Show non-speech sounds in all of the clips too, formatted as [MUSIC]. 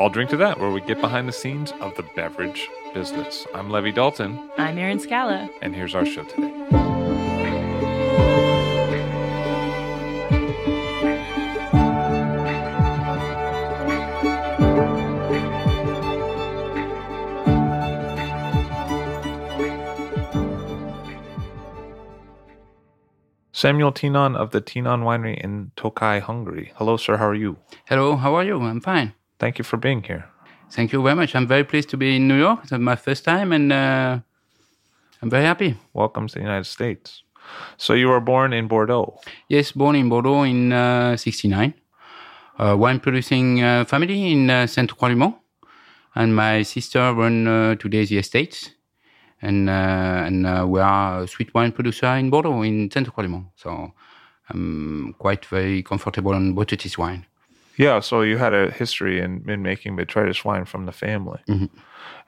I'll drink to that, where we get behind the scenes of the beverage business. I'm Levi Dalton, I'm Erin Scala. and here's our show today. Samuel Tinon of the Tinon Winery in Tokai, Hungary. Hello, sir. How are you? Hello, how are you? I'm fine. Thank you for being here. Thank you very much. I'm very pleased to be in New York. It's my first time, and uh, I'm very happy. Welcome to the United States. So you were born in Bordeaux. Yes, born in Bordeaux in uh, 69. Uh, wine producing uh, family in uh, Saint Croix and my sister run uh, today the estates. And, uh, and uh, we are a sweet wine producer in Bordeaux in Saint Croix So I'm quite very comfortable on Botrytis wine. Yeah, so you had a history in, in making Botrytis wine from the family.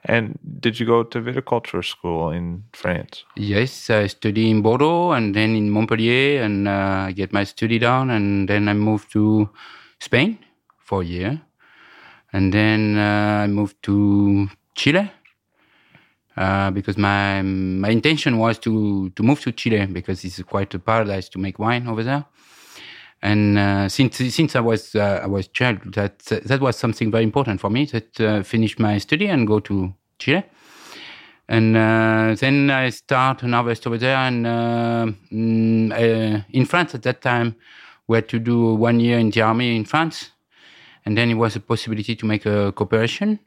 And did you go to viticulture school in France? Yes, I study in Bordeaux and then in Montpellier and uh, get my study done. And then I moved to Spain for a year. And then uh, I moved to Chile uh, because my my intention was to, to move to Chile because it's quite a paradise to make wine over there. And uh, since since I was uh, I was child, that that was something very important for me. That uh, finish my study and go to Chile. And uh, then I start an harvest over there. And uh, mm, uh, in France at that time, we had to do one year in the army in France. And then it was a possibility to make a cooperation.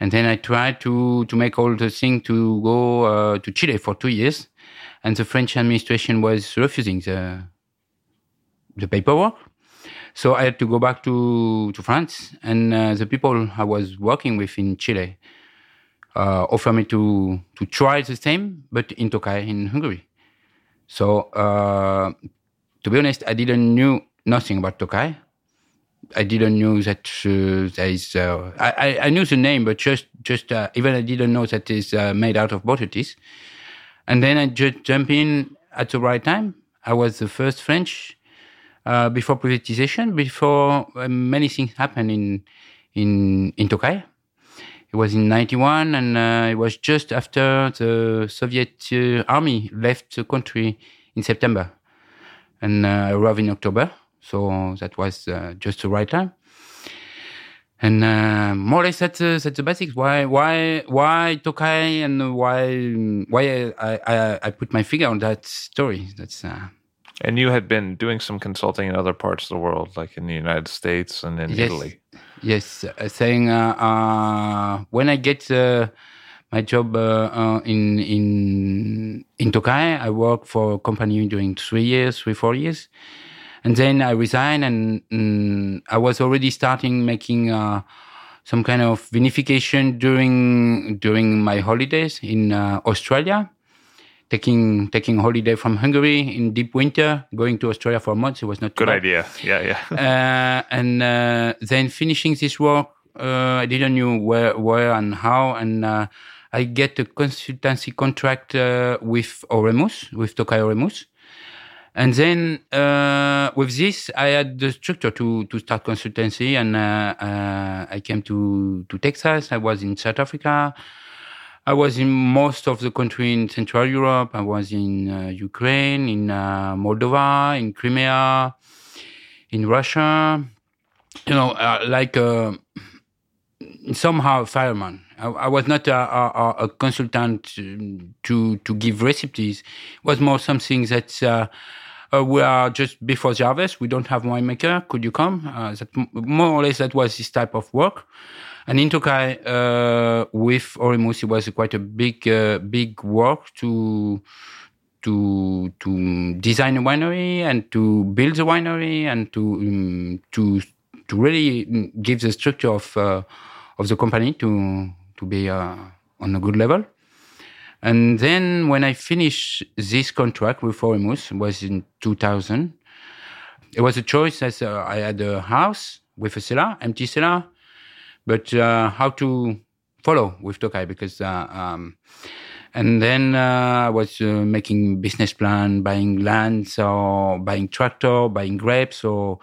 And then I tried to, to make all the thing to go to Chile for two years. And the French administration was refusing the, the paperwork. So I had to go back to, to France. And uh, the people I was working with in Chile uh, offered me to, to try the same, but in Tokai in Hungary. So uh, to be honest, I didn't knew nothing about Tokai. I didn't know that uh, there is. Uh, I, I- knew the name, but just just uh, even I didn't know that it's uh, made out of Botrytis. And then I just jump in at the right time. I was the first French uh, before privatization, before uh, many things happened in in in Tokai. It was in '91, and uh, it was just after the Soviet uh, army left the country in September, and uh, arrived in October. So that was uh, just the right time. And more or less that's, that's the basics. Why why why Tokai and why why I, I I put my finger on that story. That's And you had been doing some consulting in other parts of the world, like in the United States and in Yes. Italy. Yes, uh, saying uh, uh, when I get uh, my job uh, uh, in in in Tokai, I work for a company during three years, three four years, and then I resign, and mm, I was already starting making uh, some kind of vinification during during my holidays in uh, Australia. Taking taking holiday from Hungary in deep winter, going to Australia for months. It was not Good bad idea. Yeah, yeah. [LAUGHS] uh, and uh, then finishing this work, uh, I didn't know where, where and how, and uh, I get a consultancy contract uh, with Oremus, with Tokai Oremus, and then uh, with this, I had the structure to to start consultancy, and uh, uh, I came to to Texas. I was in South Africa. I was in most of the country in Central Europe. I was in uh, Ukraine, in uh, Moldova, in Crimea, in Russia. You know, uh, like uh, somehow a fireman. I, I was not a, a, a, consultant to to give recipes. It was more something that uh, uh, we are just before the harvest. We don't have winemaker. Could you come? Uh, that more or less that was this type of work. And in Tokai, uh, with Oremus, it was quite a big, uh, big work to to to design a winery and to build a winery and to um, to to really give the structure of uh, of the company to to be uh, on a good level. And then when I finished this contract with Oremus was in 2000. It was a choice as uh, I had a house with a cellar, empty cellar, but uh, how to follow with Tokai because uh, um, and then uh, I was uh, making business plan, buying land, or buying tractor, buying grapes. So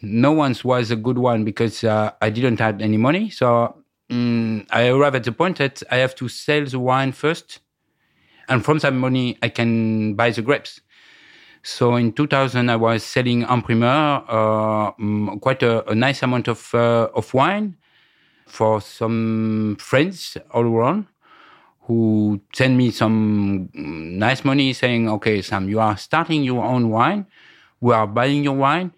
no one's was a good one because uh, I didn't have any money. So um, I arrived at the point that I have to sell the wine first, and from that money I can buy the grapes. So in 2000, I was selling en primeur uh, quite a, a, nice amount of uh, of wine for some friends all around who sent me some nice money saying, okay, Sam, you are starting your own wine. We are buying your wine.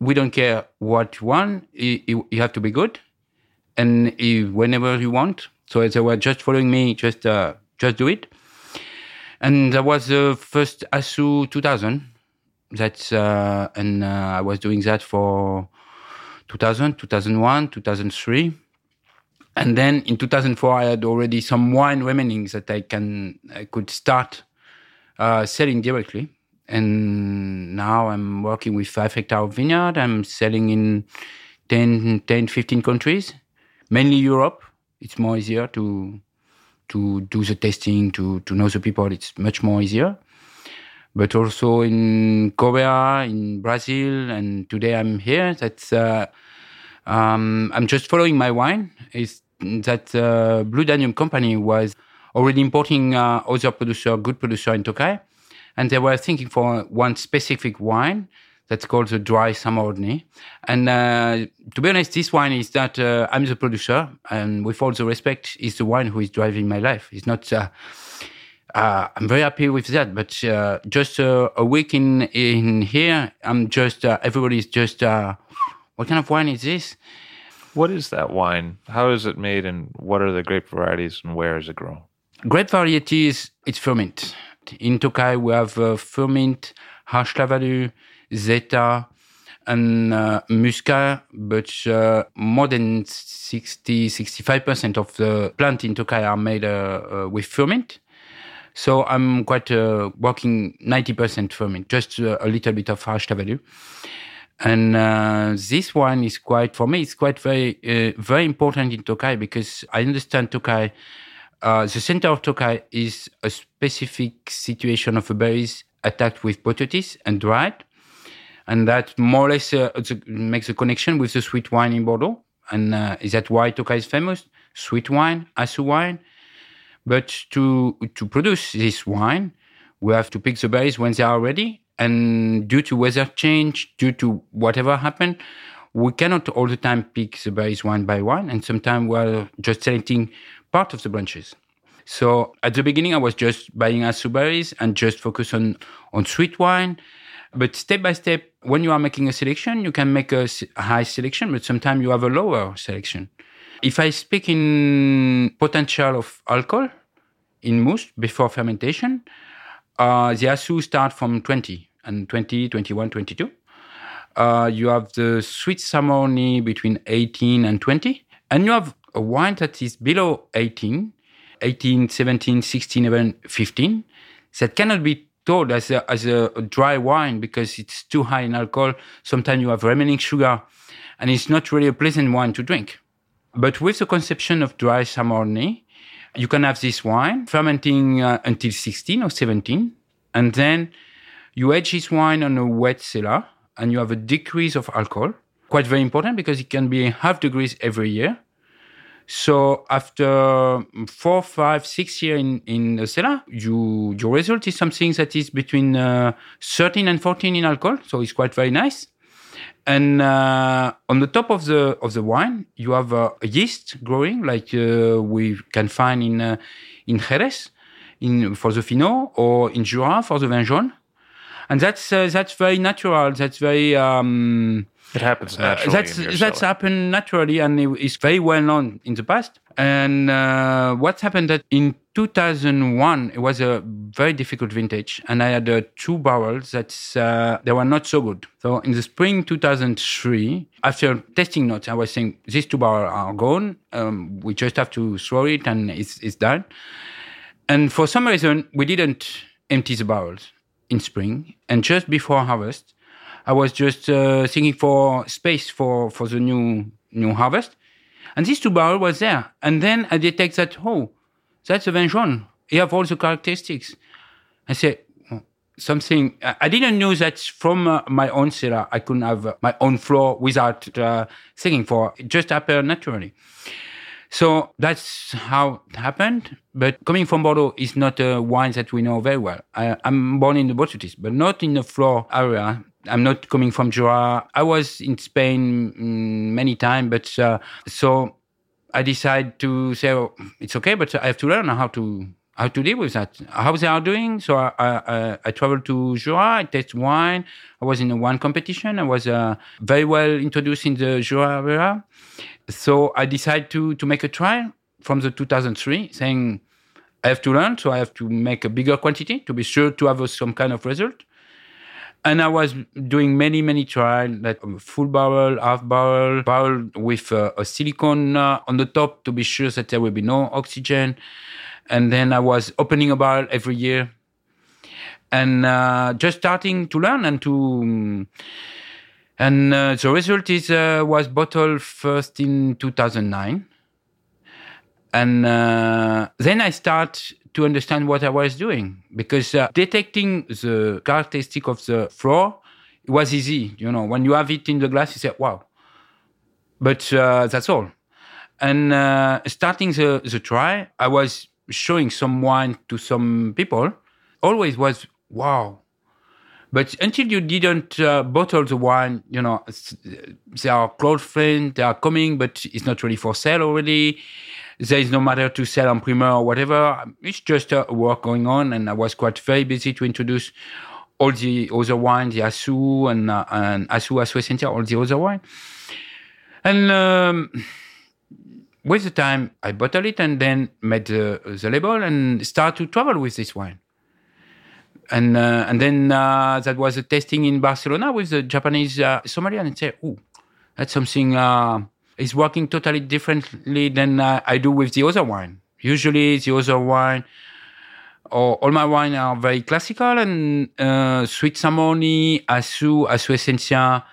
We don't care what you want. You, have to be good. And whenever you want. So they were just following me, just, uh, just do it. And that was the first Aszú 2000. That's, uh, and uh, I was doing that for 2000, 2001, 2003 and then in 2004, I had already some wine remaining that I can I could start uh, selling directly. And now I'm working with five hectare vineyard. I'm selling in 10, 10, 15 countries, mainly Europe. It's more easier to to do the testing, to to know the people. It's much more easier. But also in Korea, in Brazil, and today I'm here. That's uh, um, I'm just following my wine. Is that uh, Blue Danube company was already importing uh, other producer, good producer in Tokai, and they were thinking for one specific wine that's called the dry Szamorodni. And uh, to be honest, this wine is that uh, I'm the producer, and with all the respect, is the wine who is driving my life. It's not. Uh, uh, I'm very happy with that, but uh, just uh, a week in in here, I'm just everybody's just. what kind of wine is this? What is that wine? How is it made, and what are the grape varieties, and where is it grown? Grape varieties, it's Furmint. In Tokai, we have uh, Furmint, Harsh Zeta, and uh, Muscat, but uh, more than 60, 65% of the plant in Tokai are made uh, uh with Furmint. So I'm quite uh, working 90% Furmint, just uh, a little bit of Harsh and uh, this one is quite, for me, it's quite very, very important in Tokai because I understand Tokai. The center of Tokai is a specific situation of a berries attacked with botrytis and dried. And that more or less uh, makes a connection with the sweet wine in Bordeaux. And uh, is that why Tokai is famous? Sweet wine, Aszú wine. But to, to produce this wine, we have to pick the berries when they are ready and due to weather change, due to whatever happened, we cannot all the time pick the berries one by one. And sometimes we're just selecting part of the branches. So at the beginning, I was just buying aszú berries and just focus on, on sweet wine. But step by step, when you are making a selection, you can make a high selection, but sometimes you have a lower selection. If I speak in potential of alcohol in mousse before fermentation, uh, the aszú start from 20 and 20, 21, 22. Uh, you have the sweet Szamorodni between 18 and 20. And you have a wine that is below 18, 18, 17, 16, even 15, that cannot be told as a, as a dry wine because it's too high in alcohol. Sometimes you have remaining sugar and it's not really a pleasant wine to drink. But with the conception of dry Szamorodni, you can have this wine fermenting uh, until 16 or 17, and then you age this wine on a wet cellar, and you have a decrease of alcohol. Quite very important because it can be half degrees every year. So after four, five, six years in, in the cellar, you, your result is something that is between uh, 13 and 14 in alcohol. So it's quite very nice. And uh, on the top of the of the wine, you have uh, a yeast growing, like uh, we can find in uh, in Jerez, in for the Fino, or in Jura for the vin jaune. And that's uh, that's very natural. That's very um, It happens uh, naturally. that's your that's cellar. happened naturally, and it is very well known in the past. And uh, what happened that in 2001 it was a very difficult vintage, and I had uh, two barrels that uh, they were not so good. So in the spring 2003, after testing notes, I was saying these two barrels are gone. Um, we just have to throw it, and it's it's done. And for some reason, we didn't empty the barrels in spring. And just before harvest, I was just uh, thinking for space for, for the new new harvest. And these two was there. And then I detect that, oh, that's a jaune. You have all the characteristics. I say, something, I didn't know that from uh, my own cellar, I couldn't have my own flor without uh, thinking for it just happened naturally. So that's how it happened. But coming from Bordeaux is not a wine that we know very well. I, I'm born in the Botrytis, but not in the flor area. I'm not coming from Jura. I was in Spain mm, many times, but uh, so I decided to say oh, it's okay, but I have to learn how to how to deal with that. How they are doing. So I I, I, traveled to Jura. I test wine. I was in a wine competition. I was uh, very well introduced in the Jura area. So I decided to to make a trial from the 2003, saying I have to learn, so I have to make a bigger quantity to be sure to have some kind of result. And I was doing many, many trials, like full barrel, half barrel, barrel with uh, a silicone uh, on the top to be sure that there will be no oxygen. And then I was opening a barrel every year and uh, just starting to learn and to. and uh, the result is uh, was bottled first in 2009 and uh, then I start to understand what I was doing because uh, detecting the characteristic of the flor was easy. You know, when you have it in the glass, you say, "Wow!" But uh, that's all. And uh, starting the the try, I was showing some wine to some people. Always was wow. But until you didn't uh, bottle the wine, you know, they are close friends, they are coming, but it's not really for sale already. There is no matter to sell on Primer or whatever. It's just a work going on, and I was quite very busy to introduce all the other wines, the Aszú and uh, and Aszú Aszú Eszencia, all the other wine. And um, with the time, I bottled it and then made the, the label and start to travel with this wine and uh, and then uh, that was a testing in Barcelona with the Japanese uh, sommelier, and say, "Oh, that's something uh, is working totally differently than uh, I do with the other wine. Usually, the other wine, or all my wine are very classical and uh, sweet Szamorodni, Aszú, Aszú Eszencia."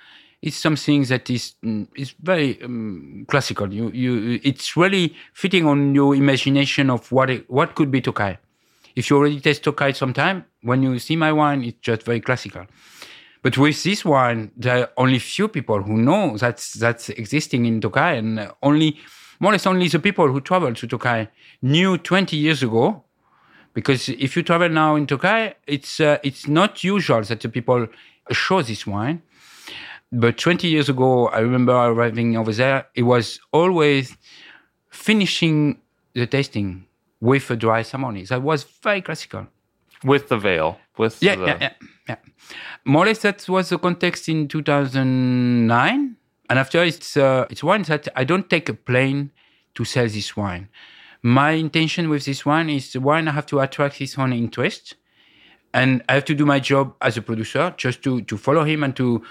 It's something that is mm, is very um, classical. You you it's really fitting on your imagination of what it, what could be Tokai if you already taste Tokai sometime, when you see my wine, it's just very classical. But with this wine, there are only few people who know that's that's existing in Tokai, and only more or less only the people who travel to Tokai knew 20 years ago. Because if you travel now in Tokai, it's uh, it's not usual that the people show this wine. But 20 years ago, I remember arriving over there. It was always finishing the tasting with a dry Szamorodni. That was very classical. with the veil. With Yeah, the, yeah, yeah, yeah. More or less, that was the context in 2009. And after, it's uh, it's wine that I don't take a plane to sell this wine. My intention with this wine is the wine I have to attract his own interest, and I have to do my job as a producer, just to to follow him and to.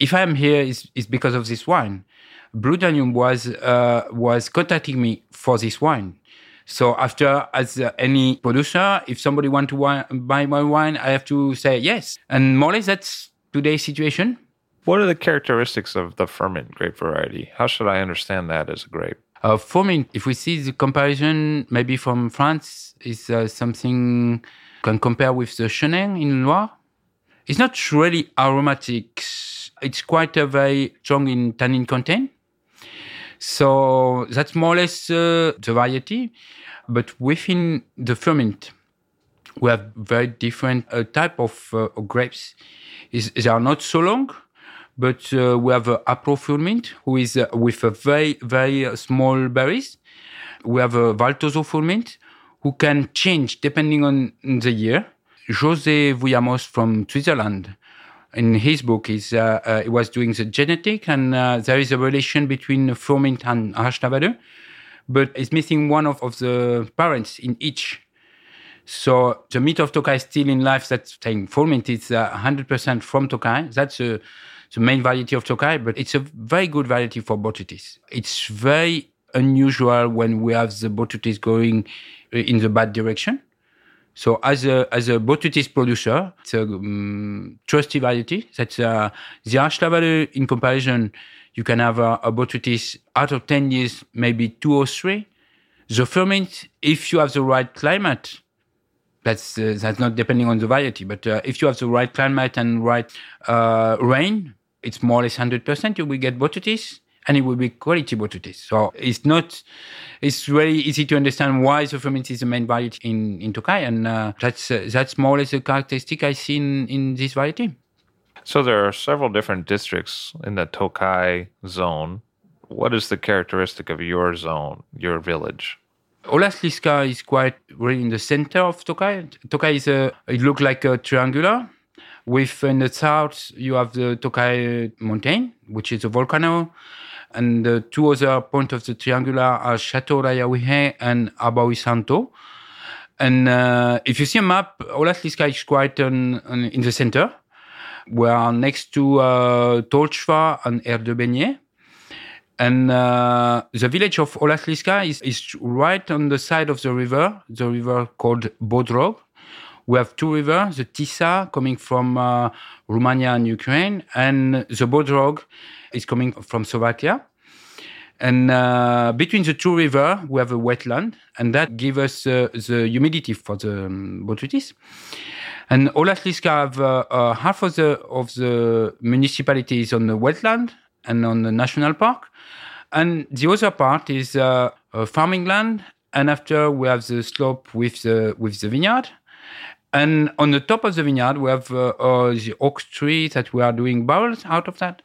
If I am here, is is because of this wine. Blue Danube was uh, was contacting me for this wine. So after, as uh, any producer, if somebody want to wi- buy my wine, I have to say yes. And more or less, that's today's situation. What are the characteristics of the Furmint grape variety? How should I understand that as a grape? Uh, for me, if we see the comparison, maybe from France, is uh, something can compare with the Chenin in Loire. It's not really aromatic. It's quite a very strong in tannin content. So that's more or less uh, the variety. But within the Furmint, we have very different uh, type of uh, grapes. Is they are not so long, But uh, we have uh, Apro Furmint, who is uh, with a very, very uh, small berries. We have a Valtoso Furmint, who can change depending on the year. José Vouillamoz from Switzerland, in his book, is uh, uh, he was doing the genetic, and uh, there is a relation between Furmint and Hárslevelű, but it's missing one of, of the parents in each. So the meat of Tokai is still in life. That's saying Furmint is uh, 100% from Tokai. That's uh, the main variety of Tokai, but it's a very good variety for Botrytis. It's very unusual when we have the Botrytis going uh, in the bad direction. So as a as a Botrytis producer, it's a um, trusty variety. That's uh, the Hárslevelű in comparison. You can have a, a Botrytis out of 10 years, maybe two or three. The Furmint, if you have the right climate, that's uh, that's not depending on the variety, but uh, if you have the right climate and right uh, rain, it's more or less hundred percent. You will get botrytis, and it will be quality botrytis. So it's not. It's very easy to understand why the Furmint is the main variety in in Tokai, and uh, that's uh, that's more or less the characteristic I see in, in this variety. So there are several different districts in the Tokai zone. What is the characteristic of your zone, your village? Olaszliszka is quite really in the center of Tokai. Tokai is a, it looks like a triangular. With in the south, you have the Tokai mountain, which is a volcano. And the two other points of the triangular are Sátoraljaújhely and Abaújszántó. And uh, if you see a map, Olaszliszka is quite on, on, in the center. We are next to uh, Tolcsva and Erdőbénye. And uh, the village of Olaszliszka is, is right on the side of the river, the river called Bodrog. We have two rivers, the Tisza coming from uh, Romania and Ukraine, and the Bodrog is coming from Slovakia. And uh, between the two rivers, we have a wetland, and that gives us uh, the humidity for the um, botrytis. And Olaszliszka have uh, uh, half of the of the municipalities on the wetland and on the national park, and the other part is uh, farming land. And after we have the slope with the with the vineyard, and on the top of the vineyard we have uh, uh, the oak tree that we are doing barrels out of that.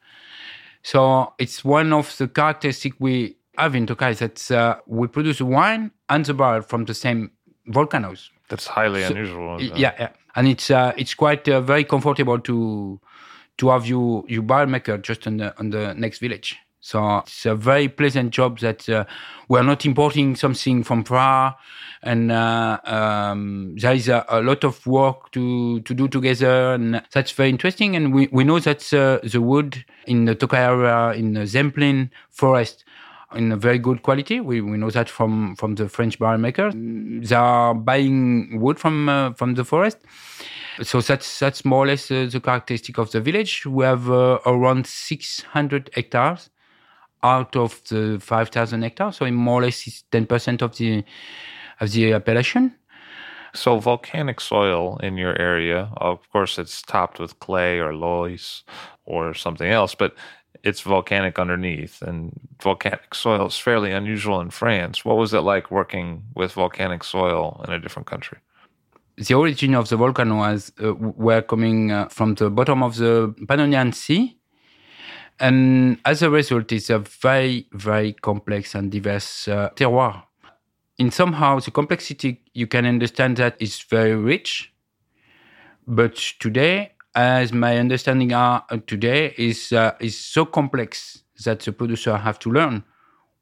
So it's one of the characteristics we have in Tokai that uh, we produce wine and the barrel from the same volcanoes. That's highly So- unusual. Yeah, yeah, and it's uh, it's quite uh, very comfortable to to have you you barrel maker just on the on the next village. So it's a very pleasant job that uh, we're not importing something from far, and uh, um, there is a, a lot of work to to do together, and that's very interesting. And we we know that uh, the wood in the Tokai area in the Zemplén forest in a very good quality. We, we know that from, from the French barrel makers. They are buying wood from uh, from the forest. So that's that's more or less uh, the characteristic of the village. We have uh, around 600 hectares out of the 5,000 hectares. So in more or less it's 10% of the of the appellation. So volcanic soil in your area, of course, it's topped with clay or loess or something else, but it's volcanic underneath, and volcanic soil is fairly unusual in France. What was it like working with volcanic soil in a different country? the origin of the volcano was uh, were coming uh, from the bottom of the Pannonian Sea, and as a result, it's a very very complex and diverse uh, terroir. In somehow the complexity you can understand that is very rich, but today, as my understanding are uh, today, is uh, is so complex that the producer have to learn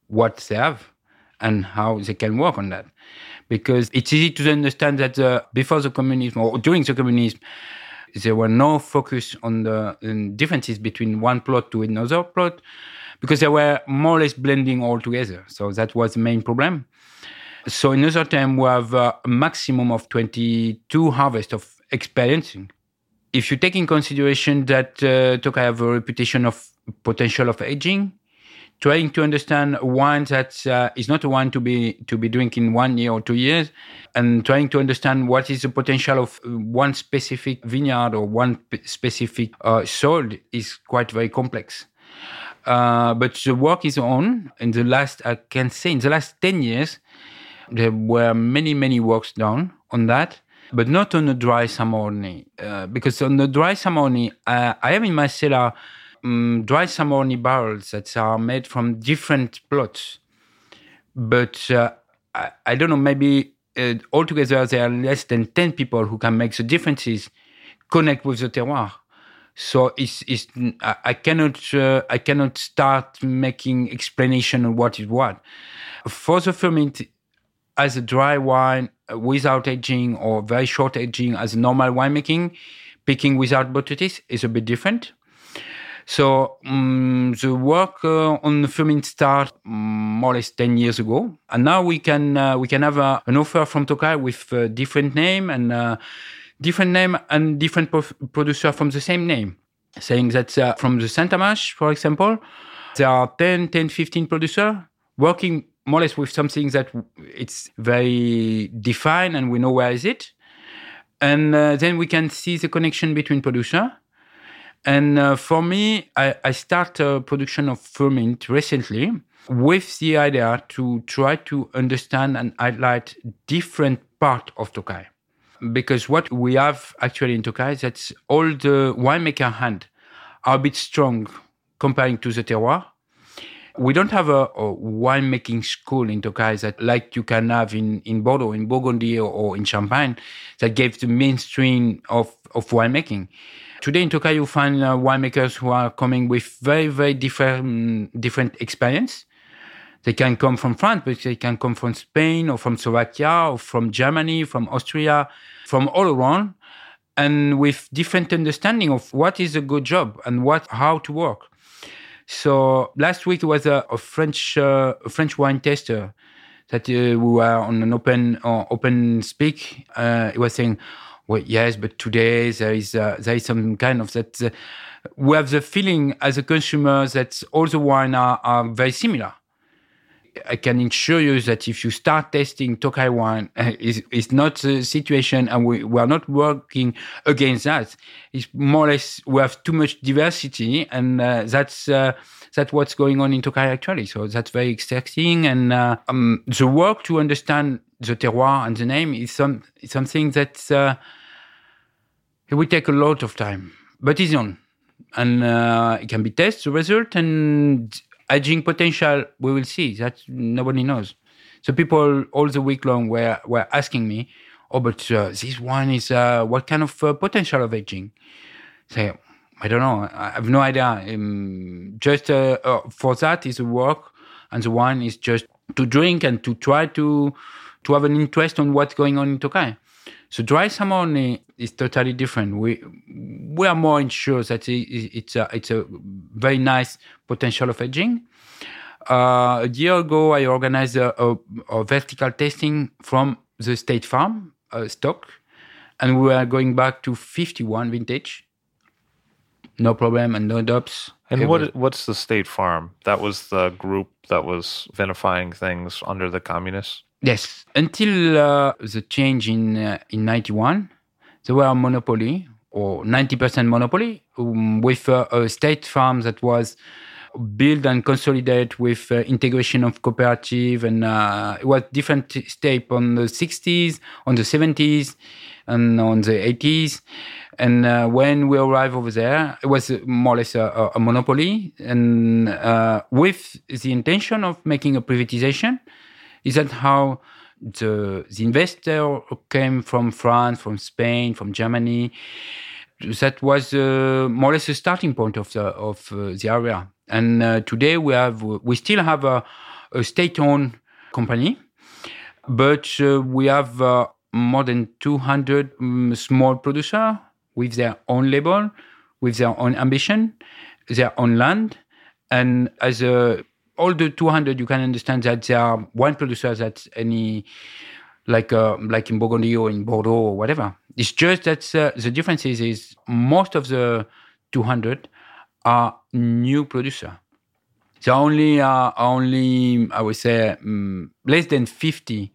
what they have and how they can work on that because it's easy to understand that uh, before the communism or during the communism, there were no focus on the differences between one plot to another plot because they were more or less blending all together. So that was the main problem. So in other time, we have a maximum of 22 harvest of experiencing. If you take in consideration that uh, Tokai have a reputation of potential of aging, trying to understand wine that uh, is not a wine to be to be drink in one year or two years, and trying to understand what is the potential of uh, one specific vineyard or one p- specific uh, soil is quite very complex. Uh, but the work is on. In the last, I can say, in the last ten years, there were many many works done on that. But not on the dry summer uh, because on the dry summer uh, I have in my cellar um, dry Szamorodni barrels that are made from different plots. But uh, I, I, don't know, maybe uh, altogether there are less than 10 people who can make the differences, connect with the terroir. So it's, it's I cannot uh, I cannot start making explanation of what is what. For the Furmint, as a dry wine without aging or very short aging as normal winemaking, picking without botrytis is a bit different. So um, the work uh, on the Furmint started um, more or less ten years ago, and now we can uh, we can have uh, an offer from Tokai with a different name and uh, different name and different producer from the same name, saying that uh, from the Szent Tamás, for example, there are 10, 10, 15 producers working more or less with something that it's very defined and we know where is it. And uh, then we can see the connection between producer. And uh, for me, I, I start a production of Furmint recently with the idea to try to understand and highlight different part of Tokai because what we have actually in Tokai is that all the winemaker hand are a bit strong comparing to the terroir. We don't have a, a winemaking school in Tokai that like you can have in, in Bordeaux, in Burgundy or, or in Champagne that gave the mainstream of, of winemaking. Today in Tokai, you find uh, winemakers who are coming with very, very different, different experience they can come from France, but they can come from Spain or from Slovakia or from Germany, from Austria, from all around, and with different understanding of what is a good job and what how to work. So last week was a, a French uh, a French wine tester that uh, we were on an open uh, open speak. Uh, he was saying, "Well, yes, but today there is uh, there is some kind of that." Uh, we have the feeling as a consumer that all the wine are, are very similar. I can assure you that if you start testing Tokai wine, [LAUGHS] it's, it's not the situation, and we, we are not working against that. It's more or less we have too much diversity, and uh, that's uh, that's what's going on in Tokai actually. So that's very exciting, and uh, um, the work to understand the terroir and the name is some something that uh, it will take a lot of time, but it's on, and uh, it can be tested the result and aging potential, we will see. That nobody knows. So people all the week long were were asking me, "Oh, but uh, this one is uh, what kind of uh, potential of aging?" Say, I don't know. I have no idea. Um, just uh, uh, for that is a work, and the one is just to drink and to try to to have an interest on what's going on in Tokai. So dry Szamorodni is totally different. We we are more sure that it's a it's a very nice potential of aging. Uh, a year ago, I organized a, a, a, vertical tasting from the State Farm uh, stock, and we are going back to 51 vintage. No problem and no dubs. And what what's the State Farm? That was the group that was vinifying things under the communists. Yes, until uh, the change in uh, in '91, there were a monopoly or 90% monopoly um, with uh, a state farm that was built and consolidated with uh, integration of cooperative and uh, it was different step on the 60s, on the 70s, and on the 80s. And uh, when we arrived over there, it was more or less a, a monopoly, and uh, with the intention of making a privatization is that how the, the investor came from France, from Spain, from Germany. That was uh, more or less the starting point of the of uh, the area. And uh, today we have we still have a, a state-owned company, but uh, we have uh, more than 200 um, small producers with their own label, with their own ambition, their own land, and as a all the 200, you can understand that there are wine producers at any, like uh, like in Burgundy or in Bordeaux or whatever. It's just that uh, the difference is, is most of the 200 are new producer. There are only, uh, only I would say, um, less than 50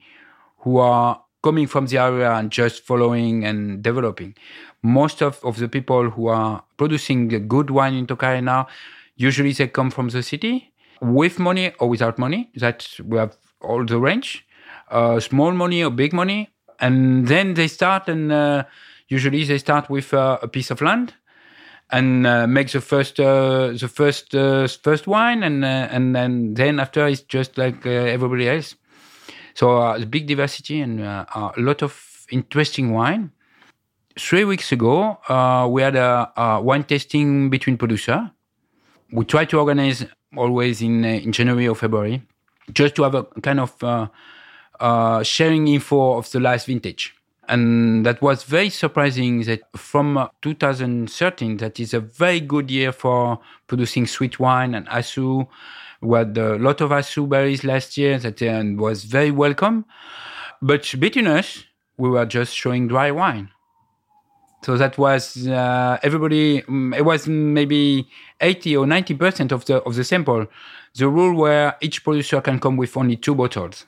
who are coming from the area and just following and developing. Most of, of the people who are producing good wine in Tokai now, usually they come from the city with money or without money. That we have all the range, uh, small money or big money, and then they start and uh, usually they start with uh, a piece of land, and uh, make the first uh, the first uh, first wine, and uh, and then then after it's just like uh, everybody else. So uh, big diversity and a lot of interesting wine. Three weeks ago, we had a, a wine tasting between producer. We try to organize always in uh, in January or February, just to have a kind of uh, uh, sharing info of the last vintage. And that was very surprising that from uh, 2013, that is a very good year for producing sweet wine and Aszú. We had a lot of Aszú berries last year that was very welcome. But between us, we were just showing dry wine. So that was uh, everybody. mm, It was maybe eighty or ninety percent of the of the sample. The rule where each producer can come with only two bottles,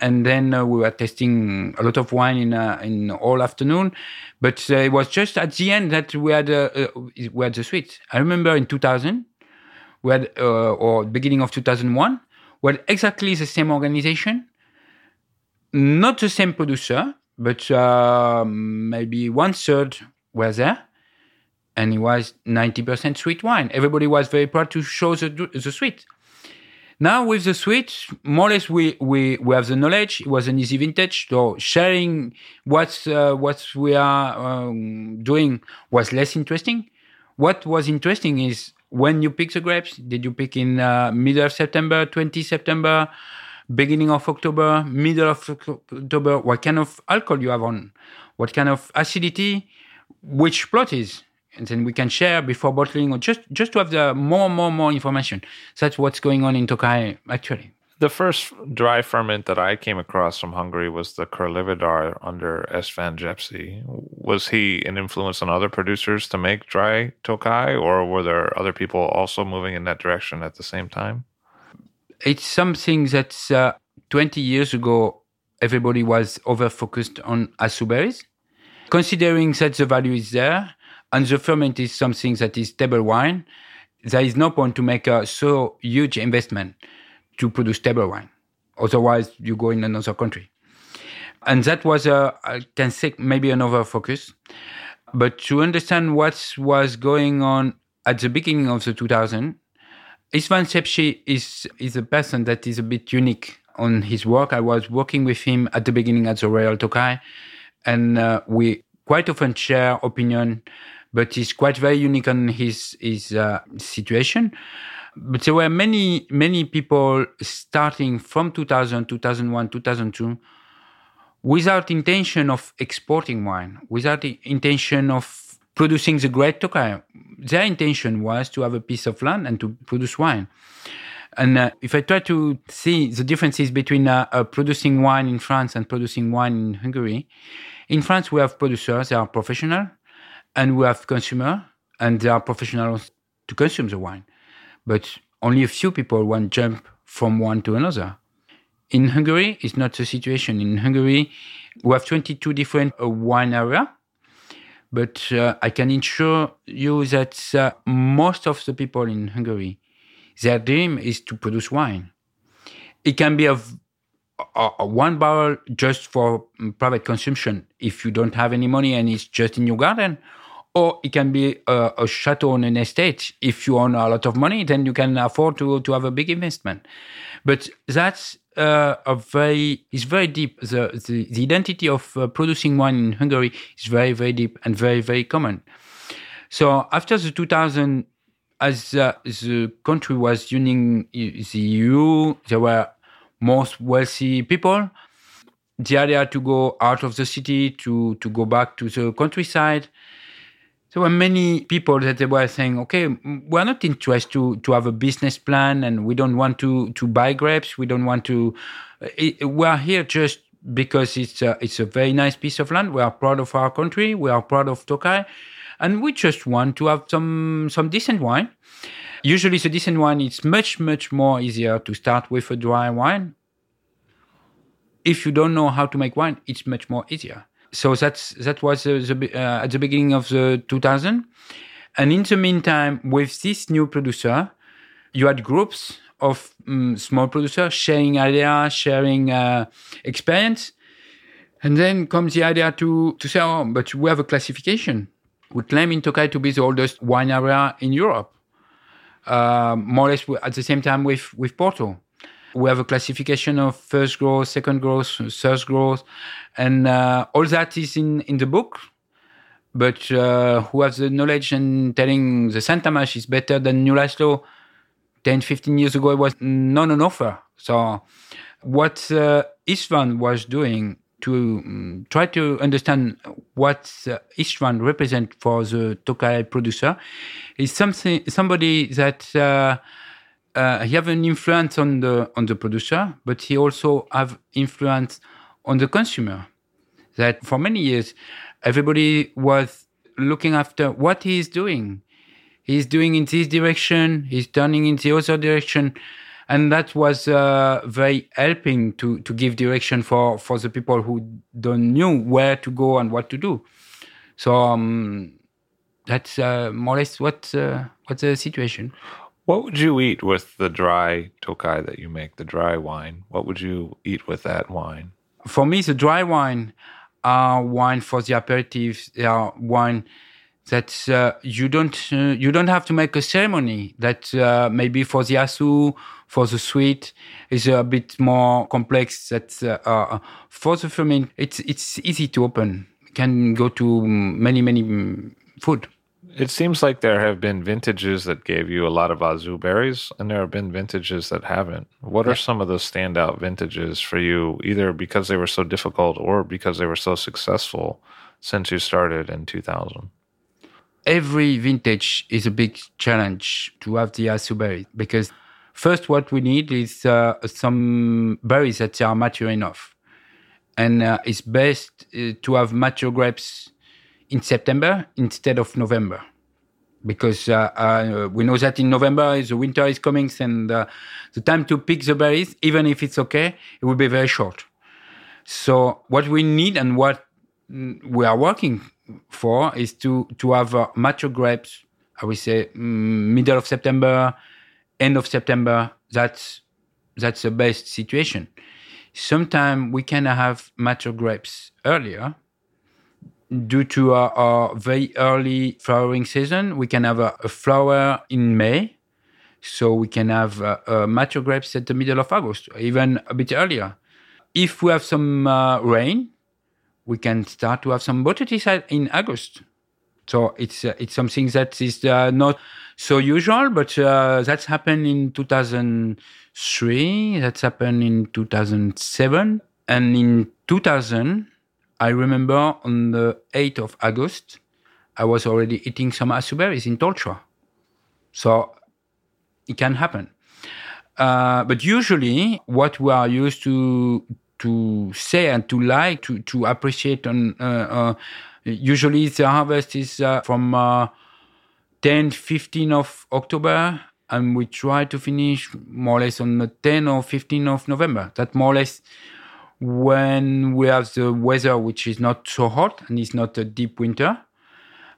and then uh, we were testing a lot of wine in uh, in all afternoon. But uh, it was just at the end that we had uh, uh, we had the sweet. I remember in two thousand, we had or beginning of two thousand one, we had exactly the same organization, not the same producer, but uh, maybe one third were there, and it was ninety percent sweet wine. Everybody was very proud to show the the sweet. Now with the sweet, more or less we we, we have the knowledge. It was an easy vintage, so sharing what uh, what we are um, doing was less interesting. What was interesting is when you pick the grapes. Did you pick in uh, middle of September, 20 September, beginning of October, middle of October? What kind of alcohol you have on? What kind of acidity? Which plot is? And then we can share before bottling, or just just to have the more, more, more information. That's what's going on in Tokai actually. The first dry Furmint that I came across from Hungary was the Királyudvar under Istvan Szepsy. Was he an influence on other producers to make dry Tokai, or were there other people also moving in that direction at the same time? It's something that uh, 20 years ago everybody was over focused on aszú berries considering that the value is there and the Furmint is something that is table wine there is no point to make a so huge investment to produce table wine. Otherwise you go in another country. And that was a i can say maybe another focus but to understand what was going on at the beginning of the 2000 Istvan Szepsy is is a person that is a bit unique on his work. I was working with him at the beginning at the Royal Tokai, and uh, we quite often share opinion, but he's quite very unique on his his uh, situation. But there were many many people starting from 2000, 2001, 2002 without intention of exporting wine, without the intention of producing the great Tokai. Their intention was to have a piece of land and to produce wine. And uh, if I try to see the differences between uh, uh, producing wine in France and producing wine in Hungary, in France we have producers, they are professional, and we have consumer, and they are professionals to consume the wine. But only a few people want jump from one to another. In Hungary, it's not the situation. In Hungary, we have 22 different uh, wine area, but uh, I can assure you that uh, most of the people in Hungary, their dream is to produce wine. It can be a one barrel just for mm, private consumption if you don't have any money and it's just in your garden, or it can be a, a chateau on an estate. If you own a lot of money, then you can afford to to have a big investment. But that's uh, a very is very deep. The, the the identity of uh, producing wine in Hungary is very very deep and very very common. So after the 2000, as uh, the country was joining the EU, there were most wealthy people. The idea to go out of the city to to go back to the countryside. There were many people that they were saying, "Okay, we're not interested to to have a business plan, and we don't want to to buy grapes. We don't want to. It, we are here just because it's a, it's a very nice piece of land. We are proud of our country. We are proud of Tokai, and we just want to have some some decent wine. Usually, the decent wine is much much more easier to start with a dry wine. If you don't know how to make wine, it's much more easier so that's that was uh, the, uh, at the beginning of the 2000 and in the meantime with this new producer you had groups of um, small producers sharing ideas sharing uh, experience. And then comes the idea to to say oh but we have a classification. We claim in Tokai to be the oldest wine area in Europe, uh, more or less at the same time with, with Porto. We have a classification of first growth, second growth, third growth, and uh, all that is in, in the book. But uh, who has the knowledge and telling the Szent Tamás is better than Nyulászó 10, 15 years ago, it was not an offer. So, what uh, Istvan was doing to um, try to understand what uh, Istvan represent for the Tokaj producer is something somebody that uh, uh, he have an influence on the on the producer, but he also have influence on the consumer. That for many years, everybody was looking after what he is doing. He's doing in this direction. He's turning in the other direction and that was uh, very helping to to give direction for for the people who don't knew where to go and what to do. So um, that's uh, more or less what uh, what's the situation. What would you eat with the dry tokai that you make, the dry wine? What would you eat with that wine? For me, the dry wine are wine for the aperitifs. They are wine that uh, you don't uh, you don't have to make a ceremony. That uh, maybe for the aszú for the sweet is a bit more complex. That uh, uh, for the Furmint, it's it's easy to open. Can go to many many mm, food. It seems like there have been vintages that gave you a lot of aszú berries, and there have been vintages that haven't. What are some of those standout vintages for you, either because they were so difficult or because they were so successful since you started in 2000? Every vintage is a big challenge to have the aszú berries because First, what we need is uh, some berries that are mature enough. And uh, it's best uh, to have mature grapes in September instead of November. Because uh, uh, we know that in November the winter is coming, and uh, the time to pick the berries, even if it's okay, it will be very short. So what we need and what we are working for is to to have mature grapes. I would say mm, middle of September, end of September, that's that's the best situation. Sometimes we can have mature grapes earlier due to our, our, very early flowering season. We can have a, a flower in May, so we can have uh, uh, mature grapes at the middle of August, even a bit earlier. If we have some uh, rain, we can start to have some botrytis in August. So it's uh, it's something that is uh, not so usual, but uh, that's happened in 2003. That's happened in 2007, and in 2000, I remember on the 8th of August, I was already eating some aszú berries in Tolcsva. So it can happen. Uh, but usually, what we are used to to say and to like to to appreciate on uh, uh, usually the harvest is uh, from uh, 10, 15 of October, and we try to finish more or less on the 10 or 15 of November. That more or less when we have the weather which is not so hot and it's not a deep winter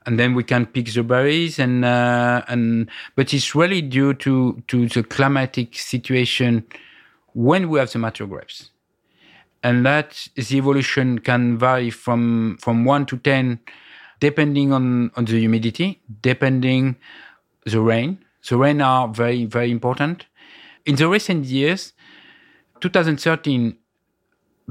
and then we can pick the berries and uh, and but it's really due to to the climatic situation when we have the mature grapes and that the evolution can vary from from 1 to 10 depending on, on the humidity, depending the rain. The rain are very, very important. In the recent years, 2013,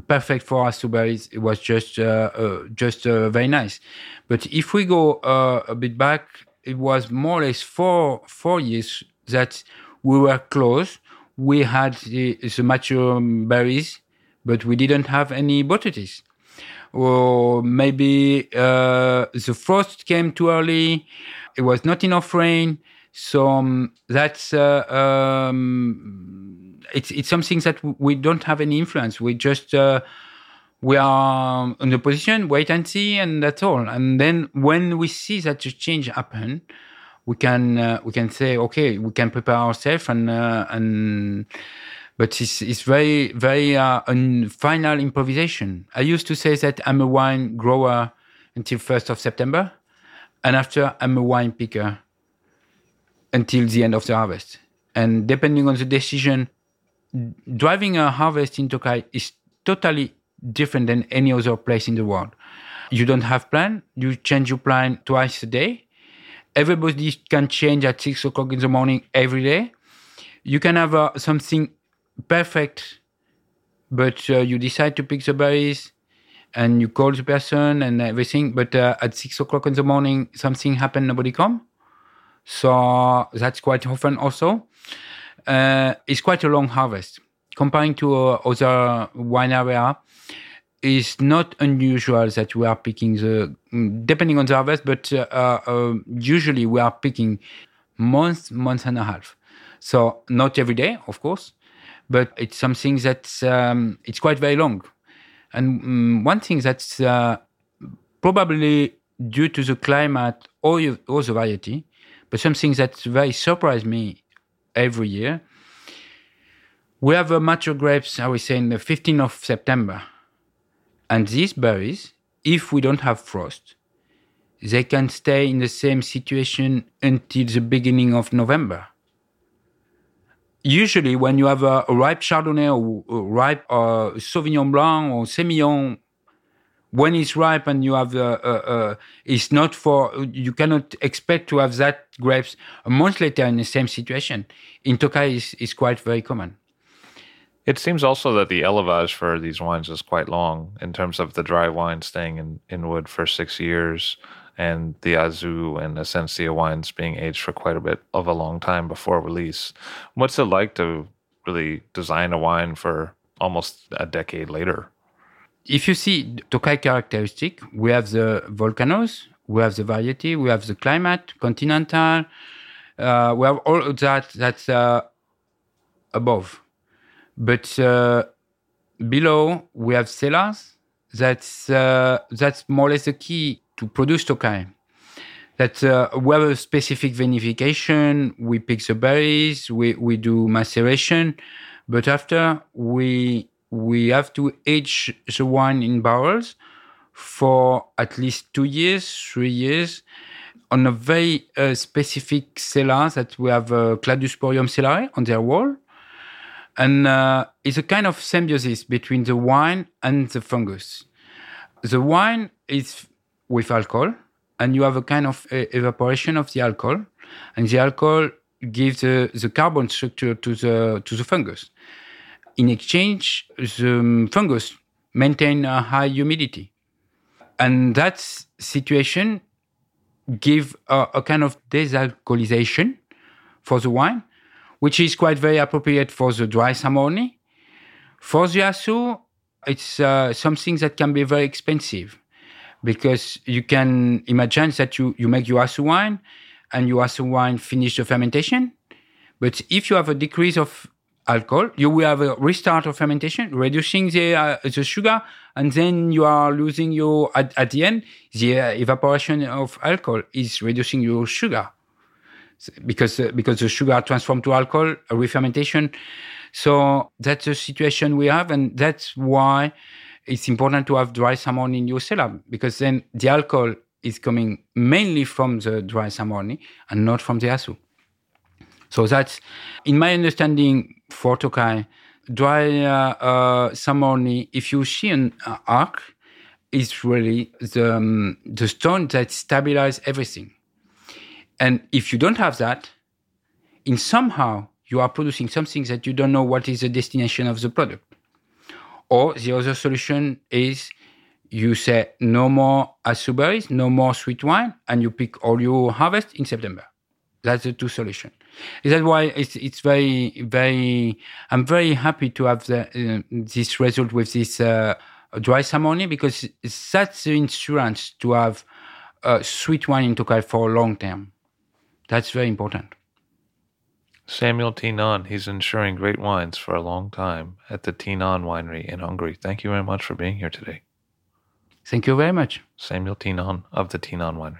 perfect for aszú berries. It was just uh, uh, just uh, very nice. But if we go a bit back, it was more or less four four years that we were close. We had the, the mature berries, but we didn't have any botrytis or maybe uh, the frost came too early. It was not enough rain. So um, that's uh, um, it's it's something that we don't have any influence. We just uh, we are in the position, wait and see, and that's all. And then when we see that a change happen, we can uh, we can say, okay, we can prepare ourselves and uh, and but it's, it's very, very uh, a final improvisation. I used to say that I'm a wine grower until 1st of September, and after I'm a wine picker until the end of the harvest. And depending on the decision, driving a harvest in Tokaj is totally different than any other place in the world. You don't have plan. You change your plan twice a day. Everybody can change at six o'clock in the morning every day. You can have uh, something perfect, but uh, you decide to pick the berries and you call the person and everything. But uh, at six o'clock in the morning, something happened, nobody come. So that's quite often also. Uh, it's quite a long harvest. Comparing to uh, other wine area, it's not unusual that we are picking the, depending on the harvest, but uh, uh, usually we are picking month, month and a half. So not every day, of course, but it's something that's um, it's quite very long. And um, one thing that's uh, probably due to the climate or, or the variety, but something that very surprised me every year. We have a mature grapes, I would say, in the 15th of September. And these berries, if we don't have frost, they can stay in the same situation until the beginning of November. Usually, when you have a, ripe Chardonnay or ripe uh, Sauvignon Blanc or Semillon when it's ripe and you have uh, uh, uh, it's not for you cannot expect to have that grapes a month later in the same situation in Tokaj is, is quite very common it seems also that the élevage for these wines is quite long in terms of the dry wine staying in, in wood for six years and the Aszú and Eszencia wines being aged for quite a bit of a long time before release. What's it like to really design a wine for almost a decade later? If you see Tokaj characteristic, we have the volcanoes, we have the variety, we have the climate, continental, uh, we have all that that's uh, above. But uh, below, we have cellars. That's uh, that's more or less the key to produce Tokaj. That uh, we have a specific vinification. We pick the berries. We we do maceration, but after we we have to age the wine in barrels for at least two years, three years, on a very uh, specific cellar that we have uh, Cladosporium cellare on their wall. And uh, it's a kind of symbiosis between the wine and the fungus. The wine is with alcohol, and you have a kind of uh, evaporation of the alcohol, and the alcohol gives the carbon structure to the to the fungus. In exchange, the fungus maintain a high humidity. And that situation give a, a kind of desalcoholization for the wine, which is quite very appropriate for the dry Szamorodni. For the Aszú, it's uh, something that can be very expensive because you can imagine that you, you make your Aszú wine and your Aszú wine finish the fermentation. But if you have a decrease of alcohol, you will have a restart of fermentation, reducing the uh, the sugar, and then you are losing your at, at the end the uh, evaporation of alcohol is reducing your sugar because uh, because the sugar transformed to alcohol, a re-fermentation. So that's the situation we have, and that's why it's important to have dry Szamorodni in your cellar because then the alcohol is coming mainly from the dry Szamorodni and not from the aszú. So that's, in my understanding, for Tokaj, dry uh, uh, if you see an uh, arc, is really the, um, the stone that stabilizes everything. And if you don't have that, in somehow you are producing something that you don't know what is the destination of the product. Or the other solution is you say no more berries, no more sweet wine, and you pick all your harvest in September. That's the two solutions. That's why it's it's very very. I'm very happy to have the, uh, this result with this uh, dry Szamorodni because that's the insurance to have a sweet wine in Tokaj for a long term. That's very important. Samuel Tinon, he's ensuring great wines for a long time at the Tinon Winery in Hungary. Thank you very much for being here today. Thank you very much. Samuel Tinon of the Tinon Winery.